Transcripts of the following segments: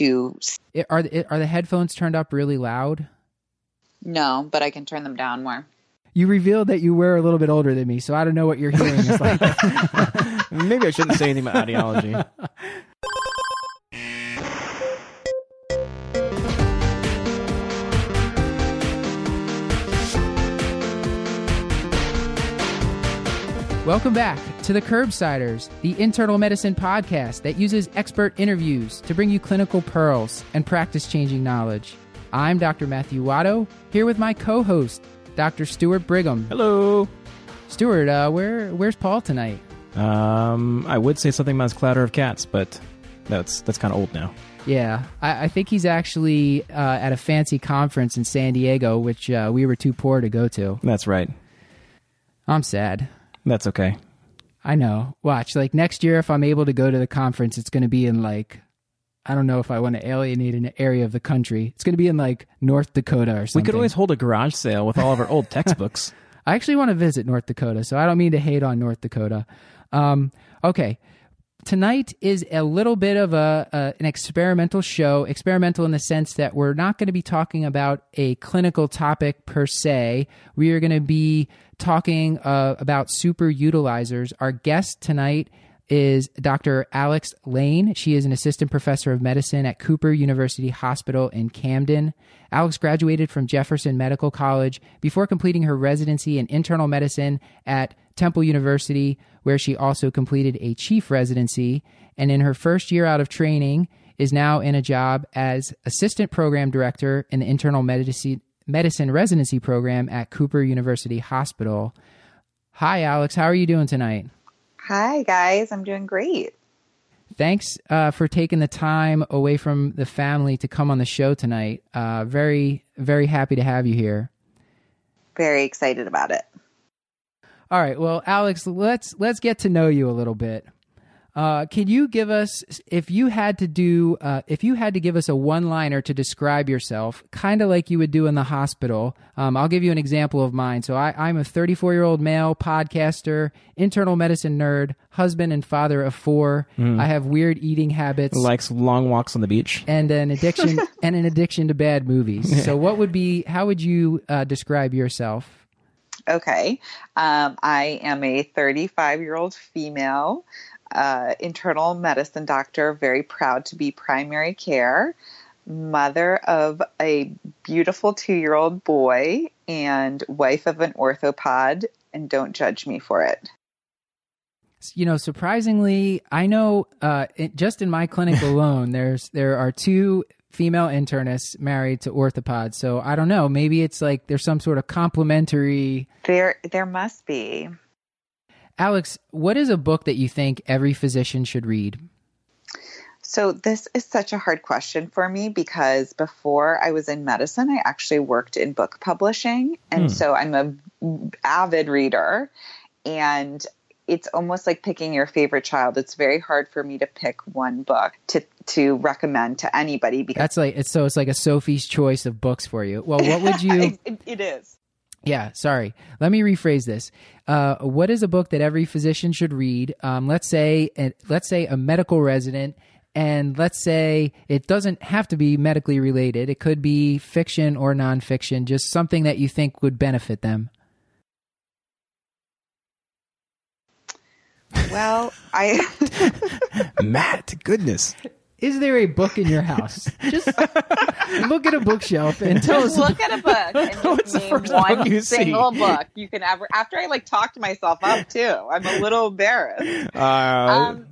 to It- are the, are the headphones turned up really loud? no, but I can turn them down more. You revealed that you were a little bit older than me, so I don't know what you're hearing is like. Maybe I shouldn't say anything about ideology. Welcome back to the Curbsiders, the internal medicine podcast that uses expert interviews to bring you clinical pearls and practice changing knowledge. I'm Dr. Matthew Watto, here with my co host, Dr. Stuart Brigham. Hello. Stuart, uh, where, where's Paul tonight? Um, I would say something about his clatter of cats, but that's that's kind of old now. Yeah, I, I think he's actually uh, at a fancy conference in San Diego, which uh, we were too poor to go to. That's right. I'm sad. That's okay. I know. Watch, like next year, if I'm able to go to the conference, it's going to be in like, I don't know if I want to alienate an area of the country. It's going to be in like North Dakota or something. We could always hold a garage sale with all of our old textbooks. I actually want to visit North Dakota, so I don't mean to hate on North Dakota. Um, okay. Tonight is a little bit of a, an experimental show. Experimental in the sense that we're not going to be talking about a clinical topic per se. We are going to be talking uh, about super utilizers. Our guest tonight is Dr. Alex Lane. She is an assistant professor of medicine at Cooper University Hospital in Camden. Alex graduated from Jefferson Medical College before completing her residency in internal medicine at Temple University, where she also completed a chief residency. And in her first year out of training, is now in a job as assistant program director in the internal medicine medicine residency program at Cooper University Hospital. Hi, Alex. How are you doing tonight? Hi guys, I'm doing great. Thanks uh, for taking the time away from the family to come on the show tonight. Uh, very, very happy to have you here. Very excited about it. All right, well, Alex, let's let's get to know you a little bit. Uh, can you give us, if you had to do, uh, if you had to give us a one-liner to describe yourself, kind of like you would do in the hospital? Um, I'll give you an example of mine. So I, I'm a 34-year-old male podcaster, internal medicine nerd, husband and father of four. I have weird eating habits. Likes long walks on the beach. and an addiction and an addiction to bad movies. So, what would be? How would you uh, describe yourself? Okay. Um, I am a 35 year old female uh, internal medicine doctor, very proud to be primary care, mother of a beautiful two year old boy, and wife of an orthopod. And don't judge me for it. You know, surprisingly, I know uh, it, just in my clinic alone, there's there are two female internist married to orthopod. So I don't know. Maybe it's like there's some sort of complementary. There, there must be. Alex, what is a book that you think every physician should read? So this is such a hard question for me because before I was in medicine, I actually worked in book publishing, and hmm. so I'm a avid reader, and it's almost like picking your favorite child. It's very hard for me to pick one book to to recommend to anybody because That's like it's so it's like a Sophie's choice of books for you. Well, what would you? it, it is. Yeah, sorry. Let me rephrase this. Uh, what is a book that every physician should read? Um, let's say, let's say a medical resident, and let's say it doesn't have to be medically related. It could be fiction or nonfiction, just something that you think would benefit them. Well, I Matt, goodness. Is there a book in your house? Just look at a bookshelf and tell us. just look at a book and What's just the name first book one you see? single book you can ever. After I like talked myself up too, I'm a little embarrassed. Uh, um,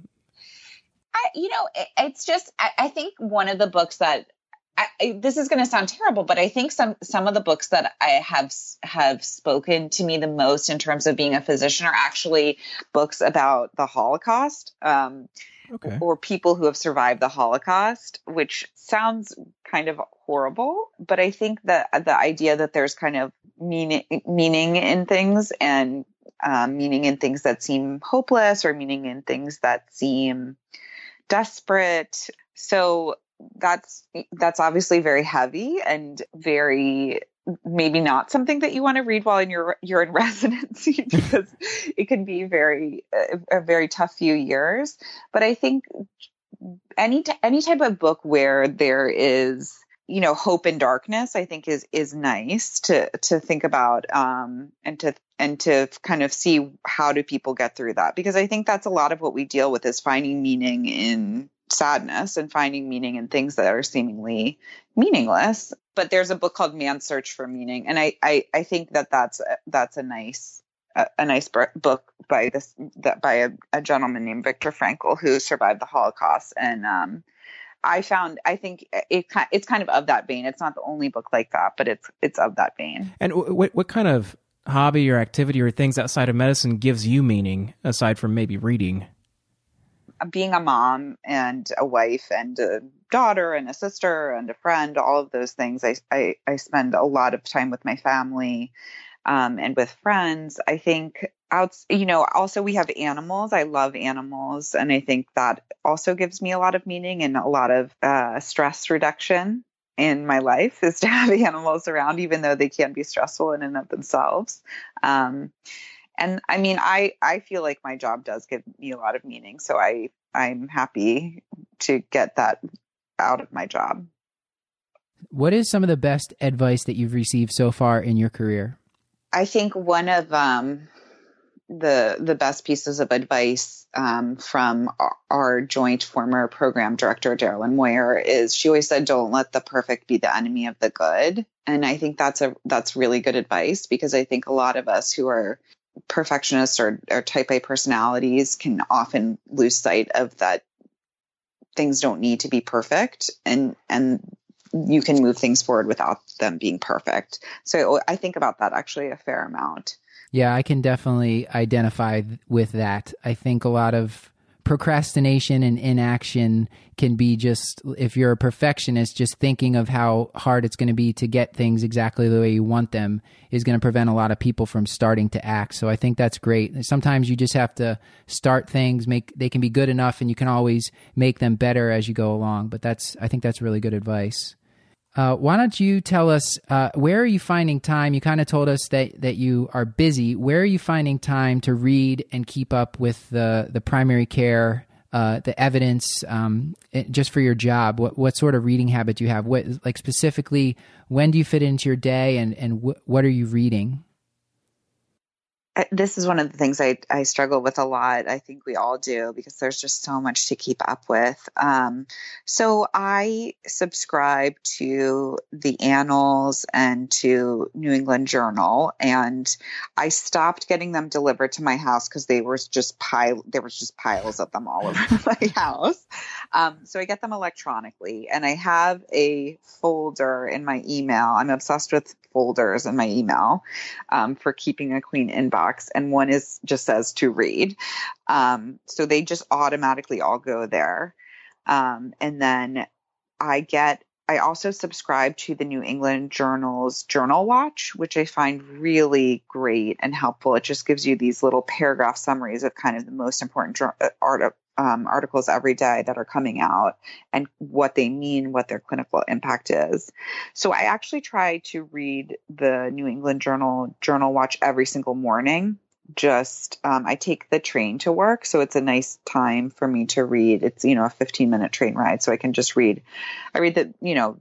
I, you know, it, it's just I, I think one of the books that I, this is going to sound terrible, but I think some some of the books that I have have spoken to me the most in terms of being a physician are actually books about the Holocaust. Um, okay. or people who have survived the Holocaust, which sounds kind of horrible, but I think that the idea that there's kind of meaning meaning in things and um, meaning in things that seem hopeless or meaning in things that seem desperate. So that's that's obviously very heavy and very maybe not something that you want to read while in your you're in residency because it can be very a, a very tough few years. But i think any t- any type of book where there is you know hope and darkness i think is is nice to to think about um and to and to kind of see how do people get through that? Because i think that's a lot of what we deal with is finding meaning in sadness and finding meaning in things that are seemingly meaningless but there's a book called man's search for meaning and i i, I think that that's that's a nice a, a nice book by this that by a, a, gentleman named Viktor Frankl who survived the Holocaust and um I found I think it it's kind of of that vein. It's not the only book like that, but it's it's of that vein. And what what kind of hobby or activity or things outside of medicine gives you meaning aside from maybe reading? Being a mom and a wife and a daughter and a sister and a friend, all of those things. I I, I spend a lot of time with my family um, and with friends. I think out, you know, also we have animals. I love animals, and I think that also gives me a lot of meaning and a lot of uh, stress reduction in my life is to have animals around, even though they can be stressful in and of themselves. Um, and I mean, I I feel like my job does give me a lot of meaning, so I I'm happy to get that out of my job. What is some of the best advice that you've received so far in your career? I think one of um, the the best pieces of advice um, from our, joint former program director Darilyn Moyer is she always said, "Don't let the perfect be the enemy of the good," and I think that's a that's really good advice because I think a lot of us who are perfectionists or, or type A personalities can often lose sight of that things don't need to be perfect and and you can move things forward without them being perfect. So I think about that actually a fair amount. Yeah, I can definitely identify with that. I think a lot of procrastination and inaction can be just if you're a perfectionist just thinking of how hard it's going to be to get things exactly the way you want them is going to prevent a lot of people from starting to act. So i think that's great. Sometimes you just have to start things make they can be good enough and you can always make them better as you go along. But that's i think that's really good advice uh, why don't you tell us uh, where are you finding time? You kind of told us that, that you are busy. Where are you finding time to read and keep up with the the primary care, uh, the evidence, um, just for your job? What what sort of reading habit do you have? What like specifically? When do you fit into your day, and and wh- what are you reading? This is one of the things I, I struggle with a lot. I think we all do because there's just so much to keep up with. Um, so I subscribe to the Annals and to New England Journal, and I stopped getting them delivered to my house because they were just pile there was just piles of them all over my house. Um, so I get them electronically, and I have a folder in my email. I'm obsessed with folders in my email um, for keeping a clean inbox, and one is just says to read. Um, so they just automatically all go there. Um, and then I get, I also subscribe to the New England Journal's Journal Watch, which I find really great and helpful. It just gives you these little paragraph summaries of kind of the most important uh, art, um, articles every day that are coming out and what they mean, what their clinical impact is. So I actually try to read the New England Journal Journal Watch every single morning. Just um, I take the train to work, so it's a nice time for me to read. It's you know a 15 minute train ride, so I can just read. I read the you know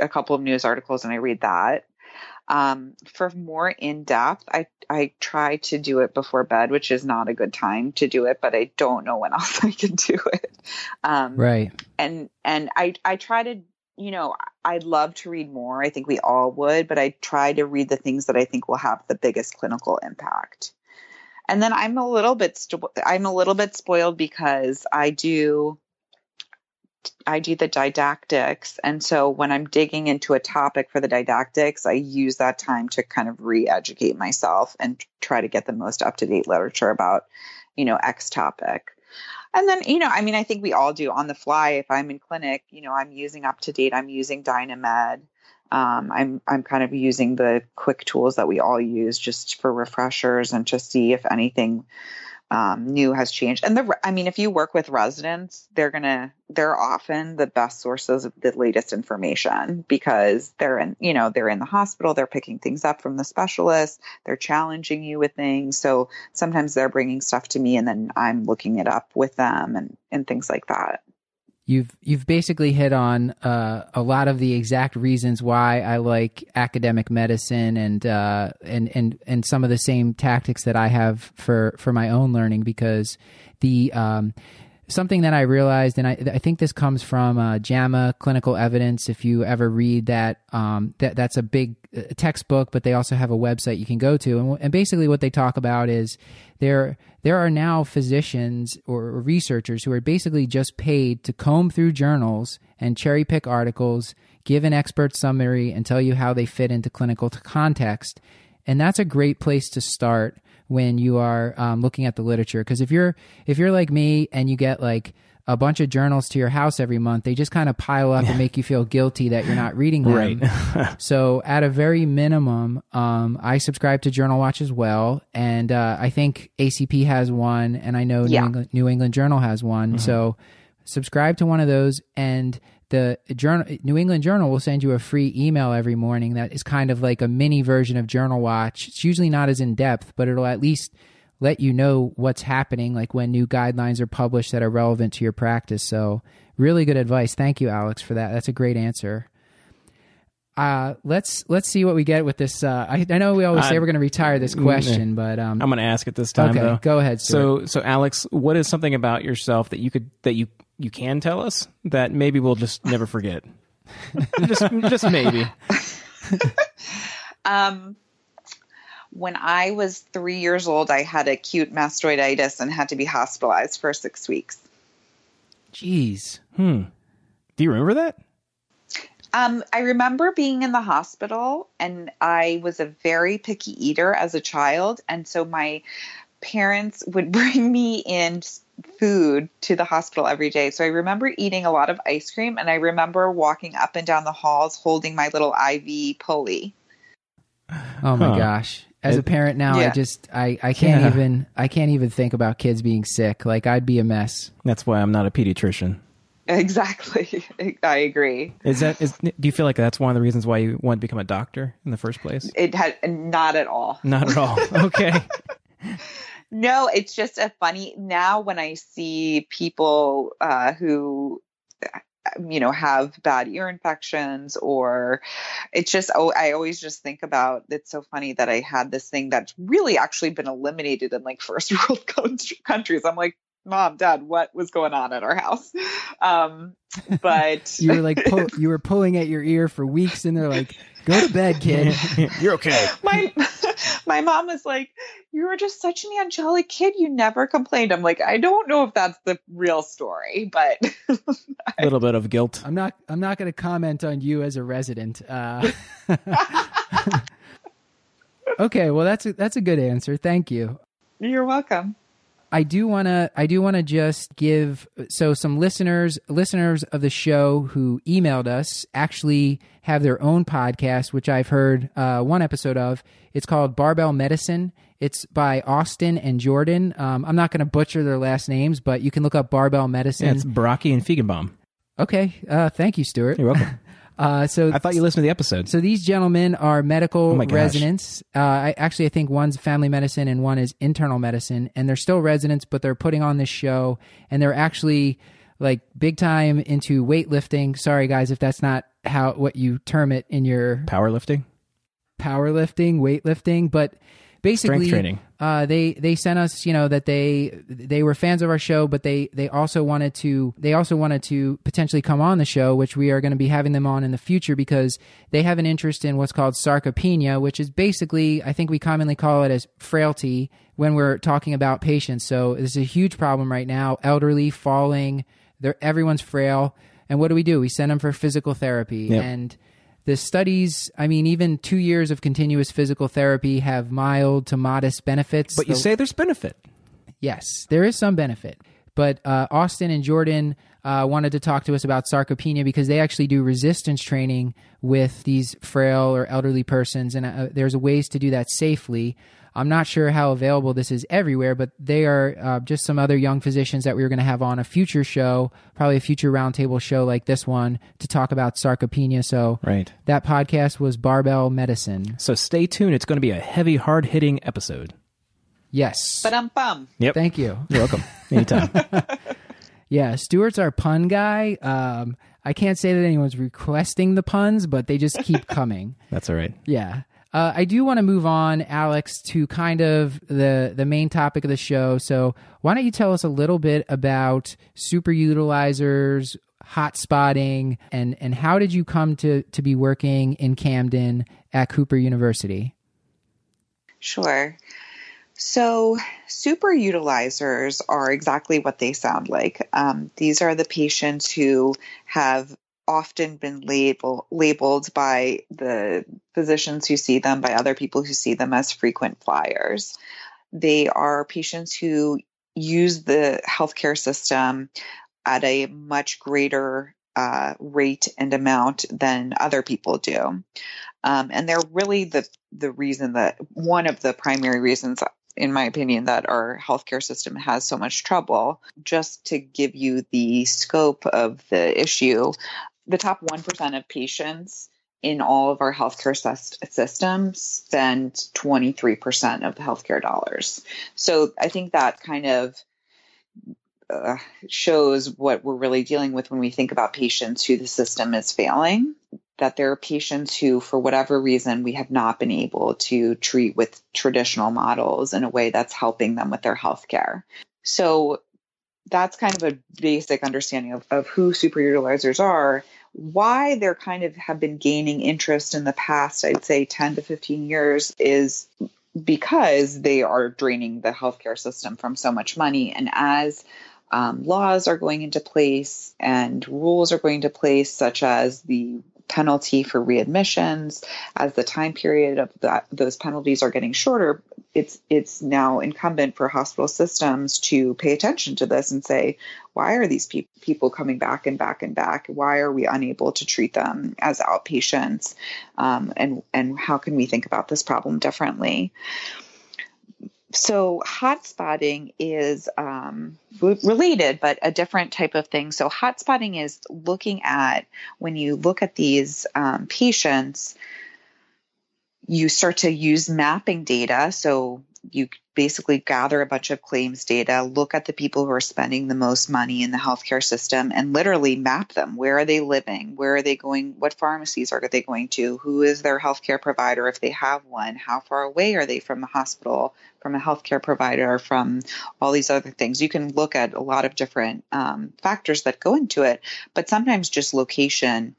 a couple of news articles and I read that. Um, for more in depth, I I try to do it before bed, which is not a good time to do it, but I don't know when else I can do it. Um, right. And and I I try to you know I'd love to read more. I think we all would, but I try to read the things that I think will have the biggest clinical impact. And then I'm a little bit I'm a little bit spoiled because I do I do the didactics. And so when I'm digging into a topic for the didactics, I use that time to kind of re educate myself and try to get the most up to date literature about, you know, X topic. And then, you know, I mean, I think we all do on the fly. If I'm in clinic, you know, I'm using UpToDate, I'm using Dynamed. Um, I'm I'm kind of using the quick tools that we all use just for refreshers and to see if anything um, new has changed. And the, I mean, if you work with residents, they're gonna, they're often the best sources of the latest information because they're in, you know, they're in the hospital, they're picking things up from the specialists, they're challenging you with things. So sometimes they're bringing stuff to me and then I'm looking it up with them and, and things like that. You've you've basically hit on uh, a lot of the exact reasons why I like academic medicine and uh, and and and some of the same tactics that I have for for my own learning because the um, something that I realized, and I, I think this comes from uh, JAMA Clinical Evidence. If you ever read that, um, that that's a big uh, textbook, but they also have a website you can go to, and, and basically what they talk about is there there are now physicians or researchers who are basically just paid to comb through journals and cherry pick articles, give an expert summary, and tell you how they fit into clinical context. And that's a great place to start when you are um, looking at the literature because if you're if you're like me and you get like a bunch of journals to your house every month, they just kind of pile up and make you feel guilty that you're not reading them. Right. so, at a very minimum, um, I subscribe to Journal Watch as well, and uh, I think ACP has one, and I know Yeah. New, England, New England Journal has one. So, subscribe to one of those, and the journal New England Journal will send you a free email every morning that is kind of like a mini version of Journal Watch. It's usually not as in depth, but it'll at least let you know what's happening, like when new guidelines are published that are relevant to your practice. So, really good advice. Thank you, Alex, for that. That's a great answer. Uh, let's let's see what we get with this. Uh, I, I know we always say I- we're going to retire this question, but um, I'm going to ask it this time. okay, though. go ahead. Stuart. So, so Alex, what is something about yourself that you could that you you can tell us that maybe we'll just never forget? just just maybe. Um, when I was three years old, I had acute mastoiditis and had to be hospitalized for six weeks. jeez, Hmm. Do you remember that? Um, I remember being in the hospital, and I was a very picky eater as a child, and so my parents would bring me in food to the hospital every day. So I remember eating a lot of ice cream, and I remember walking up and down the halls holding my little IV pulley. oh my Huh. gosh. As a parent now, I just I, I can't Yeah. even I can't even think about kids being sick. Like I'd be a mess. That's why I'm not a pediatrician. Exactly, I agree. Is that is? Do you feel like that's one of the reasons why you want to become a doctor in the first place? It had not at all. Not at all. Okay. No, it's just a funny now when I see people uh, who you know have bad ear infections or it's just oh I always just think about it's so funny that I had this thing that's really actually been eliminated in like first world countries. I'm like mom dad what was going on at our house um but You were like you were pulling at your ear for weeks, and they're like, "Go to bed, kid." You're okay. my my mom was like, "You were just such an angelic kid. You never complained." I'm like, I don't know if that's the real story, but A little bit of guilt. I'm not I'm not going to comment on you as a resident. Uh, okay, well that's a, that's a good answer. Thank you. you're welcome. I do want to I do want to just give so some listeners listeners of the show who emailed us actually have their own podcast which I've heard uh, one episode of. It's called Barbell Medicine. It's by Austin and Jordan. Um, I'm not going to butcher their last names, but you can look up Barbell Medicine. Yeah, it's Baraki and Feigenbaum. okay, uh, thank you, Stuart. You're welcome. Uh, so I thought you listened to the episode. so these gentlemen are medical Oh residents. Uh, I actually I think one's family medicine and one is internal medicine, and they're still residents, but they're putting on this show, and they're actually like big time into weightlifting. Sorry guys, if that's not how what you term it in your Powerlifting, powerlifting, weightlifting, but basically strength training. uh, they they sent us you know that they they were fans of our show but they they also wanted to they also wanted to potentially come on the show which we are going to be having them on in the future because they have an interest in what's called sarcopenia which is basically i think we commonly call it as frailty when we're talking about patients. So this is a huge problem right now. Elderly falling they're everyone's frail. And what do we do? We send them for physical therapy. Yep. and the studies, I mean, even two years of continuous physical therapy have mild to modest benefits. But you The- say there's benefit. yes, there is some benefit. But uh, Austin and Jordan uh, wanted to talk to us about sarcopenia because they actually do resistance training with these frail or elderly persons, and uh, there's ways to do that safely. I'm not sure how available this is everywhere, but they are uh, just some other young physicians that we were going to have on a future show, probably a future roundtable show like this one, to talk about sarcopenia. So Right. that podcast was Barbell Medicine. So stay tuned. It's going to be a heavy, hard hitting episode. Yes. But um bum. Yep. Thank you. You're welcome. Anytime. Yeah, Stuart's our pun guy. Um, I can't say that anyone's requesting the puns, but they just keep coming. That's all right. Yeah. Uh, I do want to move on, Alex, to kind of the the main topic of the show. So, why don't you tell us a little bit about super utilizers, hot spotting, and and how did you come to to be working in Camden at Cooper University? Sure. So, super utilizers are exactly what they sound like. Um, these are the patients who have often been label, labeled by the physicians who see them, by other people who see them as frequent flyers. They are patients who use the healthcare system at a much greater uh, rate and amount than other people do. Um, and they're really the the reason that one of the primary reasons in my opinion, that our healthcare system has so much trouble. Just to give you the scope of the issue, the top 1% of patients in all of our healthcare systems spend 23% of the healthcare dollars. So I think that kind of uh, shows what we're really dealing with when we think about patients who the system is failing. That there are patients who, for whatever reason, we have not been able to treat with traditional models in a way that's helping them with their healthcare. So that's kind of a basic understanding of, of who superutilizers are why they're kind of have been gaining interest in the past, I'd say 10 to 15 years, is because they are draining the healthcare system from so much money. And as um, laws are going into place and rules are going into place, such as the penalty for readmissions. As the time period of that those penalties are getting shorter it's it's now incumbent for hospital systems to pay attention to this and say why are these pe- people coming back and back and back? Why are we unable to treat them as outpatients? Um, and and how can we think about this problem differently so hotspotting is um, related, but a different type of thing. So hotspotting is looking at when you look at these um, patients, you start to use mapping data. So you basically gather a bunch of claims data, look at the people who are spending the most money in the healthcare system, and literally map them. Where are they living? Where are they going? What pharmacies are they going to? Who is their healthcare provider if they have one? How far away are they from a hospital, from a healthcare provider, from all these other things? You can look at a lot of different um, factors that go into it, but sometimes just location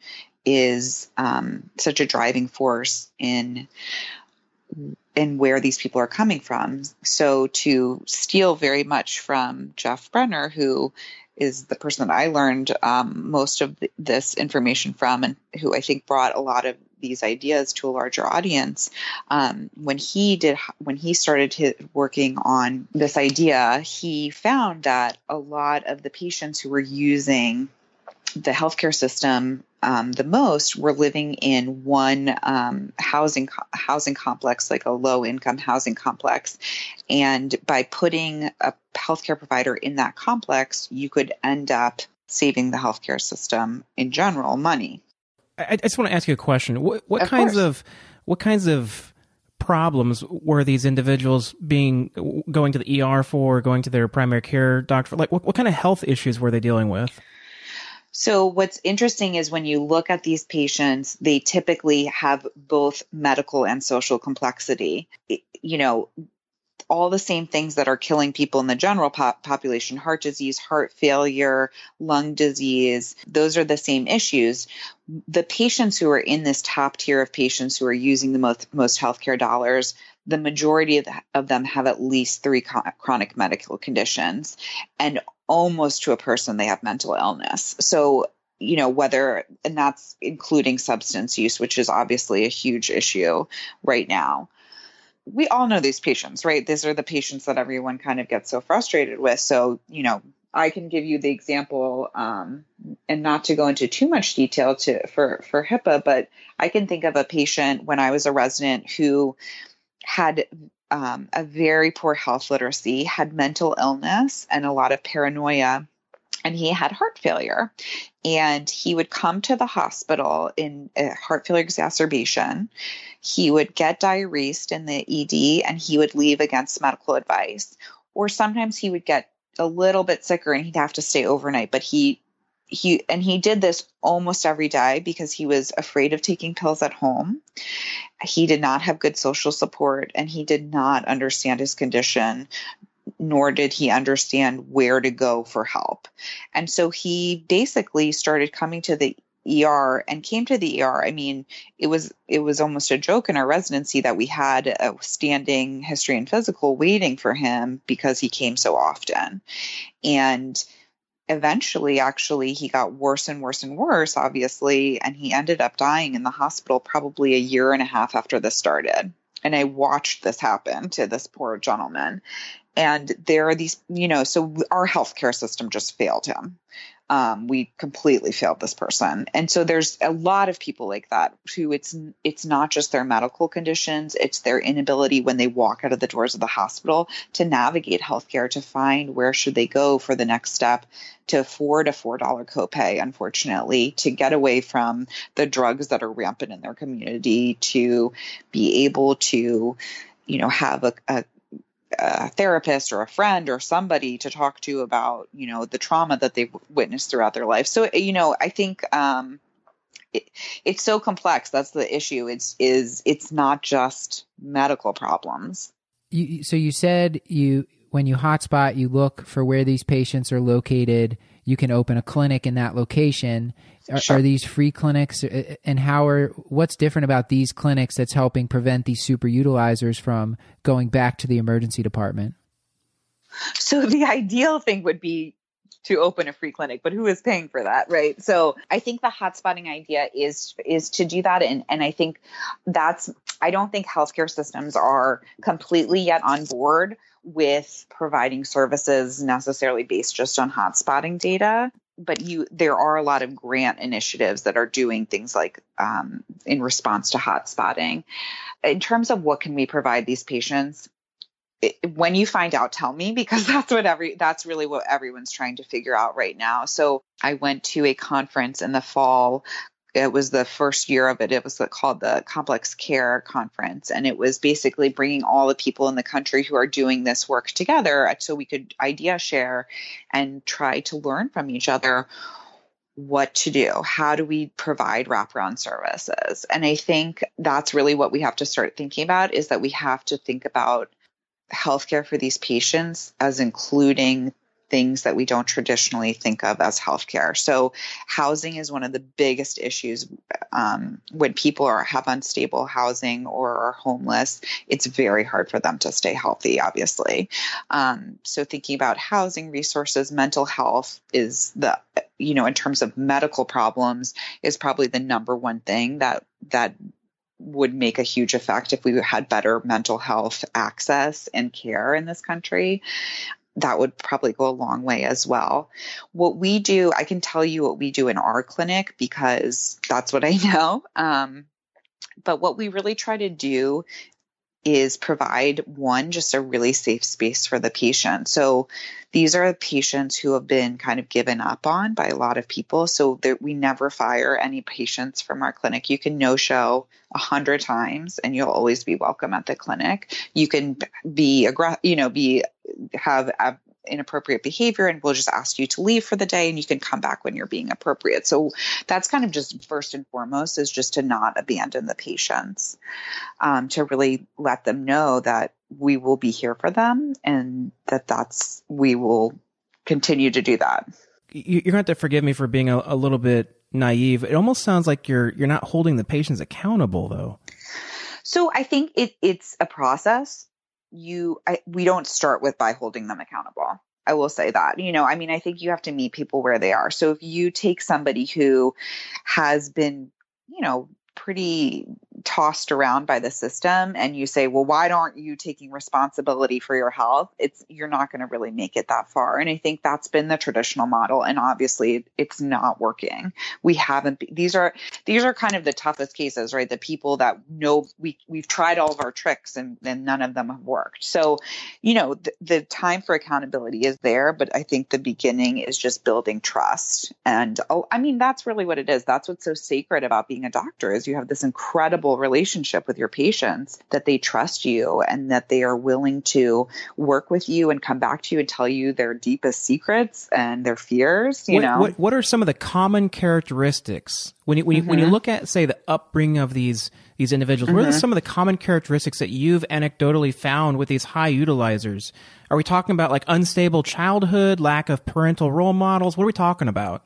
is um, such a driving force in and where these people are coming from. So to steal very much from Jeff Brenner, who is the person that I learned um, most of this information from, and who I think brought a lot of these ideas to a larger audience. Um, when he did, when he started his, working on this idea, he found that a lot of the patients who were using the healthcare system um, the most were living in one um, housing housing complex, like a low income housing complex, and by putting a healthcare provider in that complex, you could end up saving the healthcare system in general money. I, I just want to ask you a question. What, what of kinds course. of what kinds of problems were these individuals being going to the ER for, going to their primary care doctor? Like, what, what kind of health issues were they dealing with? So, what's interesting is when you look at these patients, they typically have both medical and social complexity. You know, all the same things that are killing people in the general pop- population heart disease, heart failure, lung disease those are the same issues. The patients who are in this top tier of patients who are using the most, most healthcare dollars, the majority of, the, of them have at least three chronic medical conditions. And almost to a person they have mental illness. So, you know, whether, and that's including substance use, which is obviously a huge issue right now. We all know these patients, right? These are the patients that everyone kind of gets so frustrated with. So, you know, I can give you the example, um, and not to go into too much detail to for for HIPAA, but I can think of a patient when I was a resident who had um, a very poor health literacy, had mental illness and a lot of paranoia, and he had heart failure. And he would come to the hospital in heart failure exacerbation. He would get diuresed in the ED and he would leave against medical advice. Or sometimes he would get a little bit sicker and he'd have to stay overnight, but he he and he did this almost every day because he was afraid of taking pills at home. He did not have good social support and he did not understand his condition nor did he understand where to go for help. And so he basically started coming to the ER and came to the ER. I mean, it was it was almost a joke in our residency that we had a standing history and physical waiting for him because he came so often. And eventually actually he got worse and worse and worse obviously and he ended up dying in the hospital probably a year and a half after this started. And i watched this happen to this poor gentleman. And there are these you know so our healthcare system just failed him um, we completely failed this person. And so there's a lot of people like that who it's it's not just their medical conditions it's their inability when they walk out of the doors of the hospital to navigate healthcare to find where should they go for the next step to afford a $4 copay unfortunately to get away from the drugs that are rampant in their community to be able to you know have a, a a therapist or a friend or somebody to talk to about you know the trauma that they've witnessed throughout their life. So you know i think um it, it's so complex. That's the issue. It's is it's not just medical problems. You, so you said you when you hotspot you look for where these patients are located you can open a clinic in that location. Are, sure. are, these free clinics? Uh, and how are what's different about these clinics that's helping prevent these super utilizers from going back to the emergency department? So the ideal thing would be to open a free clinic but who is paying for that right? So i think the hotspotting idea is is to do that. And and i think that's i don't think healthcare systems are completely yet on board with providing services necessarily based just on hotspotting data. But you there are a lot of grant initiatives that are doing things like um, in response to hotspotting. In terms of what can we provide these patients it, when you find out tell me because that's what every that's really what everyone's trying to figure out right now so i went to a conference in the fall it was the first year of it. It was called the Complex Care Conference. And it was basically bringing all the people in the country who are doing this work together uh, so we could idea share and try to learn from each other what to do. How do we provide wraparound services? And I think that's really what we have to start thinking about is that we have to think about healthcare for these patients as including things that we don't traditionally think of as healthcare. So, housing is one of the biggest issues um, when people are have unstable housing or are homeless. It's very hard for them to stay healthy, obviously. Um, so, thinking about housing resources, mental health is the you know in terms of medical problems is probably the number one thing that that would make a huge effect if we had better mental health access and care in this country that would probably go a long way as well. What we do, I can tell you what we do in our clinic because that's what I know. Um, but what we really try to do is provide one, just a really safe space for the patient. So these are patients who have been kind of given up on by a lot of people. So we never fire any patients from our clinic. You can no show a hundred times and you'll always be welcome at the clinic. You can be aggressive, you know, be have inappropriate behavior and we'll just ask you to leave for the day and you can come back when you're being appropriate. So that's kind of just first and foremost is just to not abandon the patients, um, to really let them know that we will be here for them and that that's, we will continue to do that. You're going to have to forgive me for being a, a little bit naive. It almost sounds like you're, you're not holding the patients accountable though. So I think it, it's a process you I, we don't start with by holding them accountable. I will say that you know i mean i think you have to meet people where they are. So if you take somebody who has been you know pretty tossed around by the system and you say well why aren't you taking responsibility for your health? It's you're not going to really make it that far. And i think that's been the traditional model and obviously it's not working. We haven't these are these are kind of the toughest cases right? The people that know we we've tried all of our tricks and, and none of them have worked. So you know the, the time for accountability is there but i think the beginning is just building trust. And oh, i mean that's really what it is. That's what's so sacred about being a doctor is you have this incredible incredible relationship with your patients that they trust you and that they are willing to work with you and come back to you and tell you their deepest secrets and their fears. You what, know, what, what are some of the common characteristics when you, when you, mm-hmm. when you mm-hmm. look at say the upbringing of these these individuals? Mm-hmm. What are mm-hmm. some of the common characteristics that you've anecdotally found with these high utilizers? Are we talking about like unstable childhood, lack of parental role models? What are we talking about?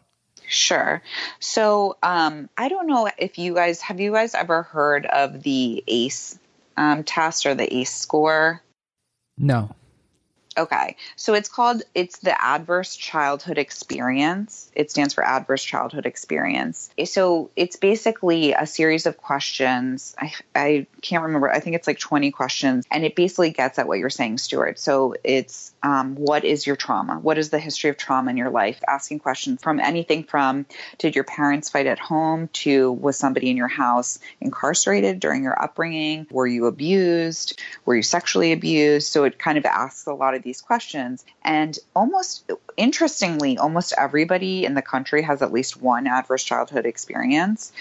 Sure. So um, I don't know if you guys have you guys ever heard of the ACE um, test or the ACE score? No. Okay. So it's called it's the adverse childhood experience. It stands for adverse childhood experience. So it's basically a series of questions. I, I can't remember. I think it's like 20 questions and it basically gets at what you're saying, Stuart. So it's um, what is your trauma? What is the history of trauma in your life? Asking questions from anything from did your parents fight at home to was somebody in your house incarcerated during your upbringing? Were you abused? Were you sexually abused? So it kind of asks a lot of these questions. And almost interestingly, almost everybody in the country has at least one adverse childhood experience.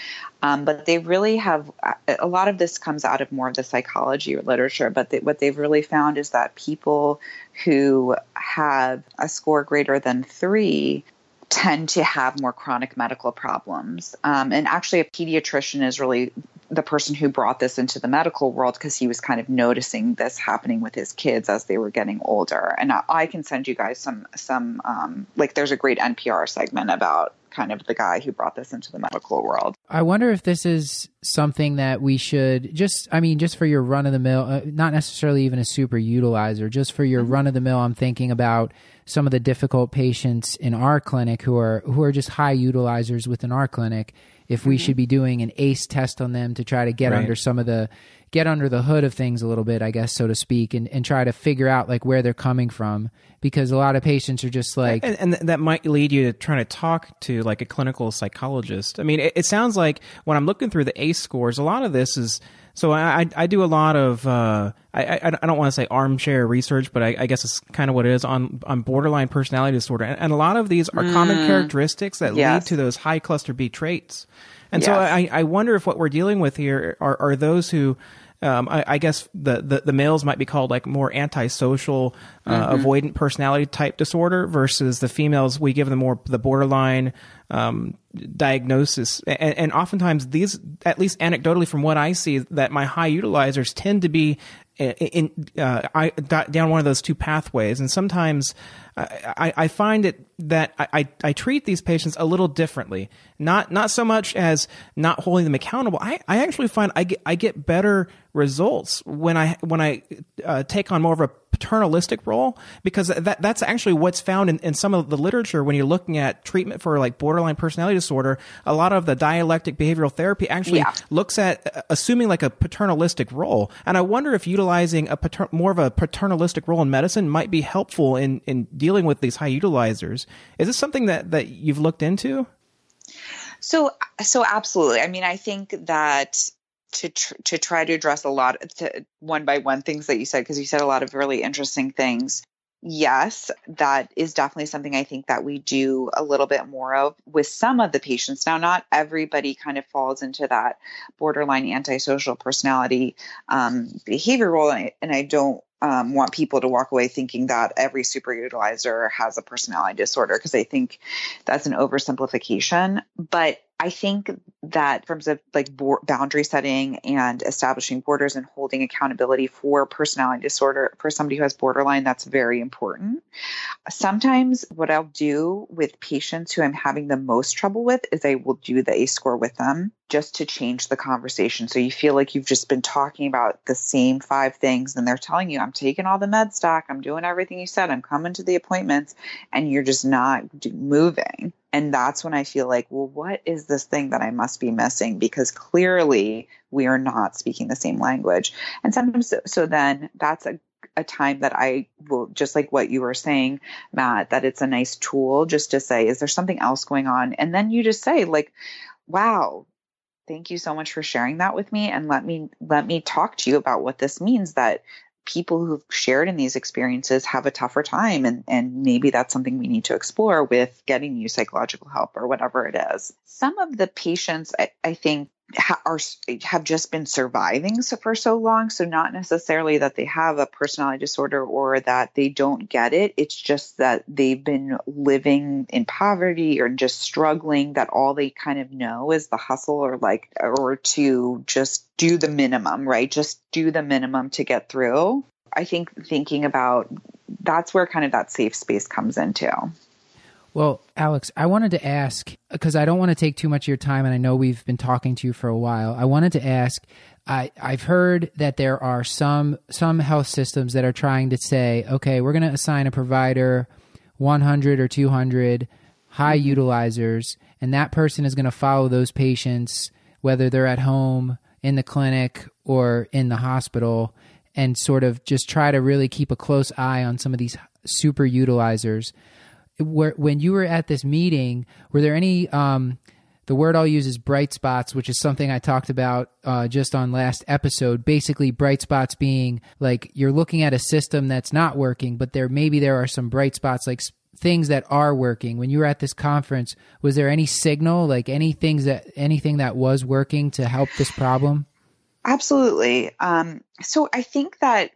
Um, but they really have a lot of this comes out of more of the psychology literature. But they, what they've really found is that people who have a score greater than three tend to have more chronic medical problems. Um, and actually, a pediatrician is really the person who brought this into the medical world because he was kind of noticing this happening with his kids as they were getting older. And I, I can send you guys some some um, like there's a great NPR segment about kind of the guy who brought this into the medical world. I wonder if this is something that we should just, I mean, just for your run of the mill, uh, not necessarily even a super utilizer, just for your mm-hmm. run of the mill, I'm thinking about some of the difficult patients in our clinic who are who are just high utilizers within our clinic if we mm-hmm. should be doing an ace test on them to try to get right. under some of the get under the hood of things a little bit, I guess, so to speak, and, and try to figure out like where they're coming from. Because a lot of patients are just like, and, and that might lead you to trying to talk to like a clinical psychologist. I mean, it, it sounds like when I'm looking through the ACE scores, a lot of this is. So I, I do a lot of uh, I, I, I don't want to say armchair research, but I, I, guess it's kind of what it is on on borderline personality disorder, and, and a lot of these are mm. common characteristics that yes. lead to those high cluster B traits. And yes. so I, I wonder if what we're dealing with here are, are those who um, I, I, guess the, the, the, males might be called like more antisocial, uh, mm-hmm. avoidant personality type disorder versus the females. We give them more the borderline um, diagnosis, and, and, oftentimes these, at least anecdotally from what I see, that my high utilizers tend to be in, uh, I, down one of those two pathways, and sometimes I, I find it that I, I treat these patients a little differently. Not not so much as not holding them accountable. I, I actually find I get I get better results when I when I uh, take on more of a paternalistic role because that that's actually what's found in, in some of the literature when you're looking at treatment for like borderline personality disorder. A lot of the dialectic behavioral therapy actually yeah. looks at uh, assuming like a paternalistic role, and I wonder if utilizing a pater- more of a paternalistic role in medicine might be helpful in in dealing with these high utilizers. Is this something that, that you've looked into? So, so absolutely. I mean, I think that to tr- to try to address a lot to, one by one things that you said because you said a lot of really interesting things. Yes, that is definitely something I think that we do a little bit more of with some of the patients. Now, not everybody kind of falls into that borderline antisocial personality um, behavior role, and I, and I don't um, want people to walk away thinking that every superutilizer has a personality disorder because I think that's an oversimplification. But I think that in terms of like boundary setting and establishing borders and holding accountability for personality disorder for somebody who has borderline, that's very important. Sometimes what I'll do with patients who I'm having the most trouble with is I will do the ACE score with them just to change the conversation. So you feel like you've just been talking about the same five things and they're telling you, I'm taking all the med stock, I'm doing everything you said, I'm coming to the appointments, and you're just not moving. And that's when I feel like, well, what is this thing that I must be missing? Because clearly we are not speaking the same language. And sometimes, so, so then that's a a time that I will just like what you were saying, Matt, that it's a nice tool just to say, is there something else going on? And then you just say, like, wow, thank you so much for sharing that with me and let me let me talk to you about what this means that people who've shared in these experiences have a tougher time and and maybe that's something we need to explore with getting you psychological help or whatever it is. Some of the patients i, I think ha- are have just been surviving for so long. So not necessarily that they have a personality disorder or that they don't get it. It's just that they've been living in poverty or just struggling that all they kind of know is the hustle or like or to just do the minimum right? Just do the minimum to get through. I think thinking about that's where kind of that safe space comes into well, Alex, I wanted to ask because I don't want to take too much of your time, and I know we've been talking to you for a while. I wanted to ask. I, I've heard that there are some some health systems that are trying to say, okay, we're going to assign a provider 100 or 200 high mm-hmm. utilizers, and that person is going to follow those patients whether they're at home, in the clinic, or in the hospital, and sort of just try to really keep a close eye on some of these super utilizers where, when you were at this meeting, were there any? Um, the word I'll use is bright spots, which is something I talked about uh, just on last episode. Basically, bright spots being like you're looking at a system that's not working, but there maybe there are some bright spots, like things that are working. When you were at this conference, was there any signal, like any things that anything that was working to help this problem? Absolutely. Um, so I think that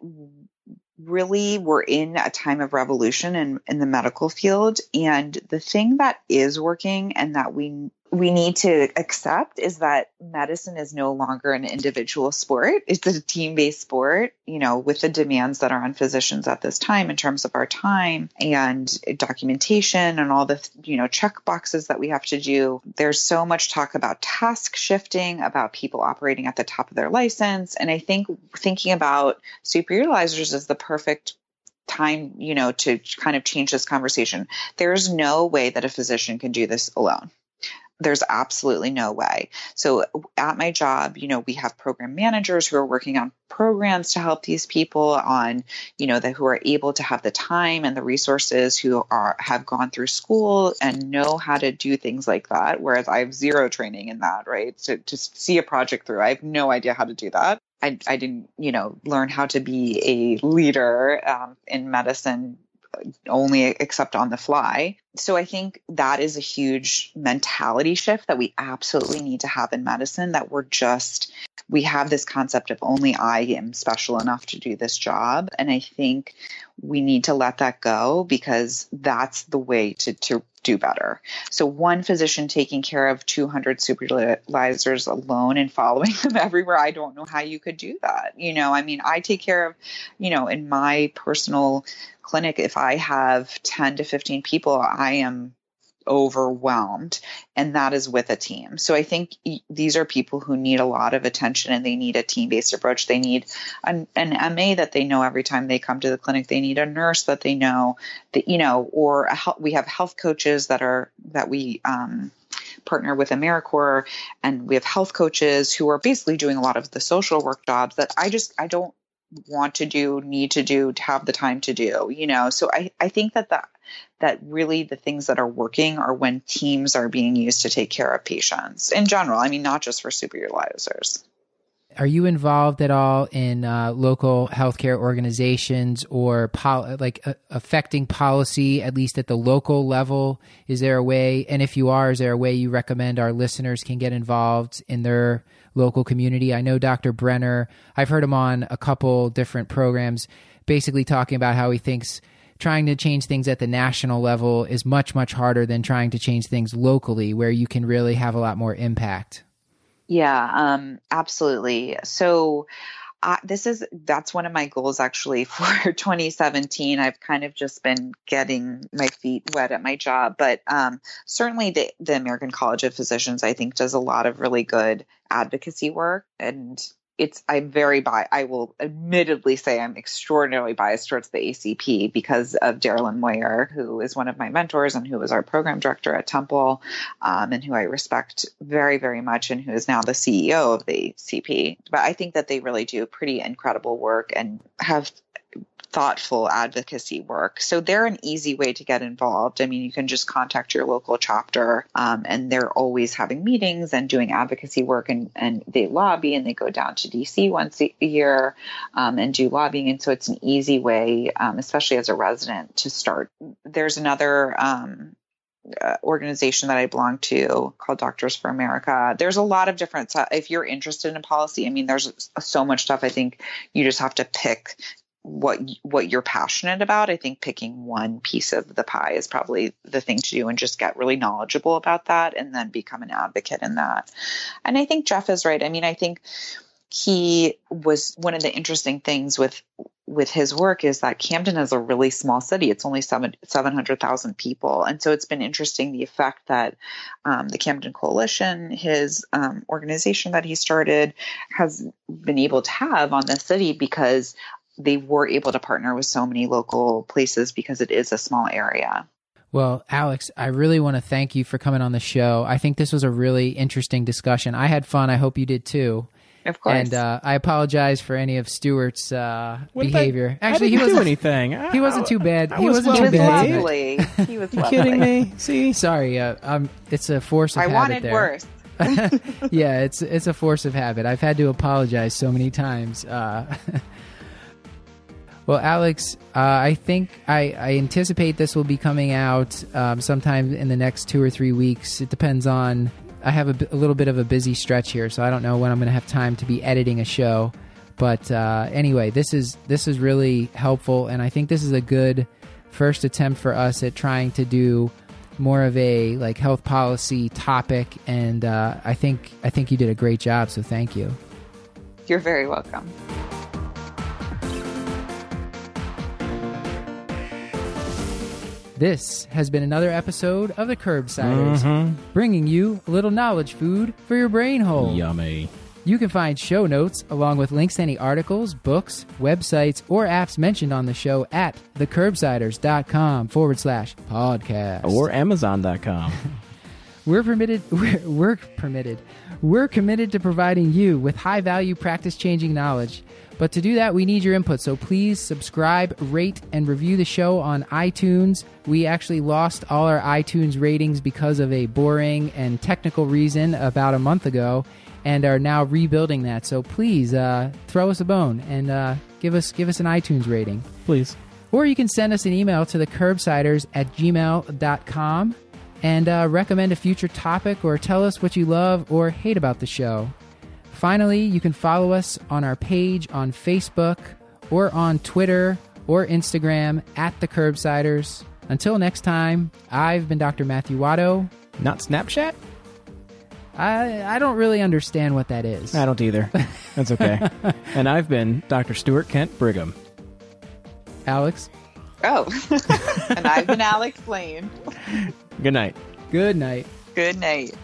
really we're in a time of revolution in, in the medical field. And the thing that is working and that we we need to accept is that medicine is no longer an individual sport. It's a team based sport, you know, with the demands that are on physicians at this time in terms of our time and documentation and all the, you know, check boxes that we have to do. There's so much talk about task shifting, about people operating at the top of their license. And I think thinking about super utilizers is the perfect time, you know, to kind of change this conversation. There's no way that a physician can do this alone there's absolutely no way. So at my job, you know, we have program managers who are working on programs to help these people on, you know, that who are able to have the time and the resources who are have gone through school and know how to do things like that. Whereas I have zero training in that, right? So to see a project through, I have no idea how to do that. I, I didn't, you know, learn how to be a leader um, in medicine only except on the fly. So I think that is a huge mentality shift that we absolutely need to have in medicine that we're just we have this concept of only I am special enough to do this job and I think we need to let that go because that's the way to to do better. So one physician taking care of 200 supervisors alone and following them everywhere, I don't know how you could do that. You know, I mean, I take care of, you know, in my personal clinic, if I have 10 to 15 people, am overwhelmed and that is with a team. So i think these are people who need a lot of attention and they need a team-based approach. They need an, an ma that they know every time they come to the clinic. They need a nurse that they know that you know or a, we have health coaches that are that we um, partner with AmeriCorps and we have health coaches who are basically doing a lot of the social work jobs that I just I don't want to do, need to do, to have the time to do, you know. So I, I think that that that really the things that are working are when teams are being used to take care of patients in general. I mean, not just for super utilizers. Are you involved at all in uh, local healthcare organizations or pol- like uh, affecting policy, at least at the local level? Is there a way, and if you are, is there a way you recommend our listeners can get involved in their local community? I know Dr. Brenner, I've heard him on a couple different programs, basically talking about how he thinks trying to change things at the national level is much, much harder than trying to change things locally where you can really have a lot more impact. Yeah, um, absolutely. So, uh, this is that's one of my goals actually for 2017 i've kind of just been getting my feet wet at my job but um, certainly the, the american college of physicians i think does a lot of really good advocacy work and it's I'm very bi I will admittedly say I'm extraordinarily biased towards the ACP because of Darilyn Moyer, who is one of my mentors and who was our program director at Temple, um, and who I respect very, very much, and who is now the CEO of the ACP. But I think that they really do pretty incredible work and have thoughtful advocacy work. So they're an easy way to get involved. I mean, you can just contact your local chapter, um, and they're always having meetings and doing advocacy work, and, and they lobby and they go down to DC once a year um, and do lobbying. And so it's an easy way, um, especially as a resident, to start. There's another um, uh, organization that I belong to called Doctors for America. There's a lot of different. If you're interested in policy, I mean, there's so much stuff. I think you just have to pick what what you're passionate about. I think picking one piece of the pie is probably the thing to do, and just get really knowledgeable about that, and then become an advocate in that. And I think Jeff is right. I mean, I think he was one of the interesting things with with his work is that Camden is a really small city. It's only seven seven hundred thousand people, and so it's been interesting the effect that um, the Camden Coalition, his um, organization that he started, has been able to have on the city because they were able to partner with so many local places because it is a small area. Well, Alex, I really want to thank you for coming on the show. I think this was a really interesting discussion. I had fun. I hope you did too. Of course. And uh, I apologize for any of Stuart's uh, behavior. I, Actually, I he wasn't do anything. He wasn't too bad. I he was wasn't well too bad. Lovely. He was you lovely. kidding me? See, sorry. Uh, um, it's a force of I habit wanted there. worse. yeah, it's it's a force of habit. I've had to apologize so many times. Well, Alex, uh, I think I, I anticipate this will be coming out um, sometime in the next two or three weeks. It depends on. I have a little bit of a busy stretch here, so I don't know when I'm going to have time to be editing a show. But uh, anyway, this is this is really helpful, and I think this is a good first attempt for us at trying to do more of a like health policy topic. And uh, I think I think you did a great job. So thank you. You're very welcome. This has been another episode of the Curbsiders, Mm-hmm. bringing you a little knowledge food for your brain hole. yummy. You can find show notes along with links to any articles, books, websites, or apps mentioned on the show at thecurbsiders.com forward slash podcast. Or Amazon.com. We're permitted. We're, we're permitted. We're committed to providing you with high value, practice changing knowledge. But to do that, we need your input. So please subscribe, rate, and review the show on iTunes. We actually lost all our iTunes ratings because of a boring and technical reason about a month ago, and are now rebuilding that. So please uh, throw us a bone and uh, give us give us an iTunes rating. Please. Or you can send us an email to the curbsiders at gmail.com and uh, recommend a future topic or tell us what you love or hate about the show. Finally, you can follow us on our page on Facebook or on Twitter or Instagram at the Curbsiders. Until next time, I've been Dr. Matthew Watto. Not Snapchat? I, I don't really understand what that is. I don't either. That's okay. and I've been Dr. Stuart Kent Brigham. Alex, Oh, and I've been Alex Lane. Good night. good night. Good night.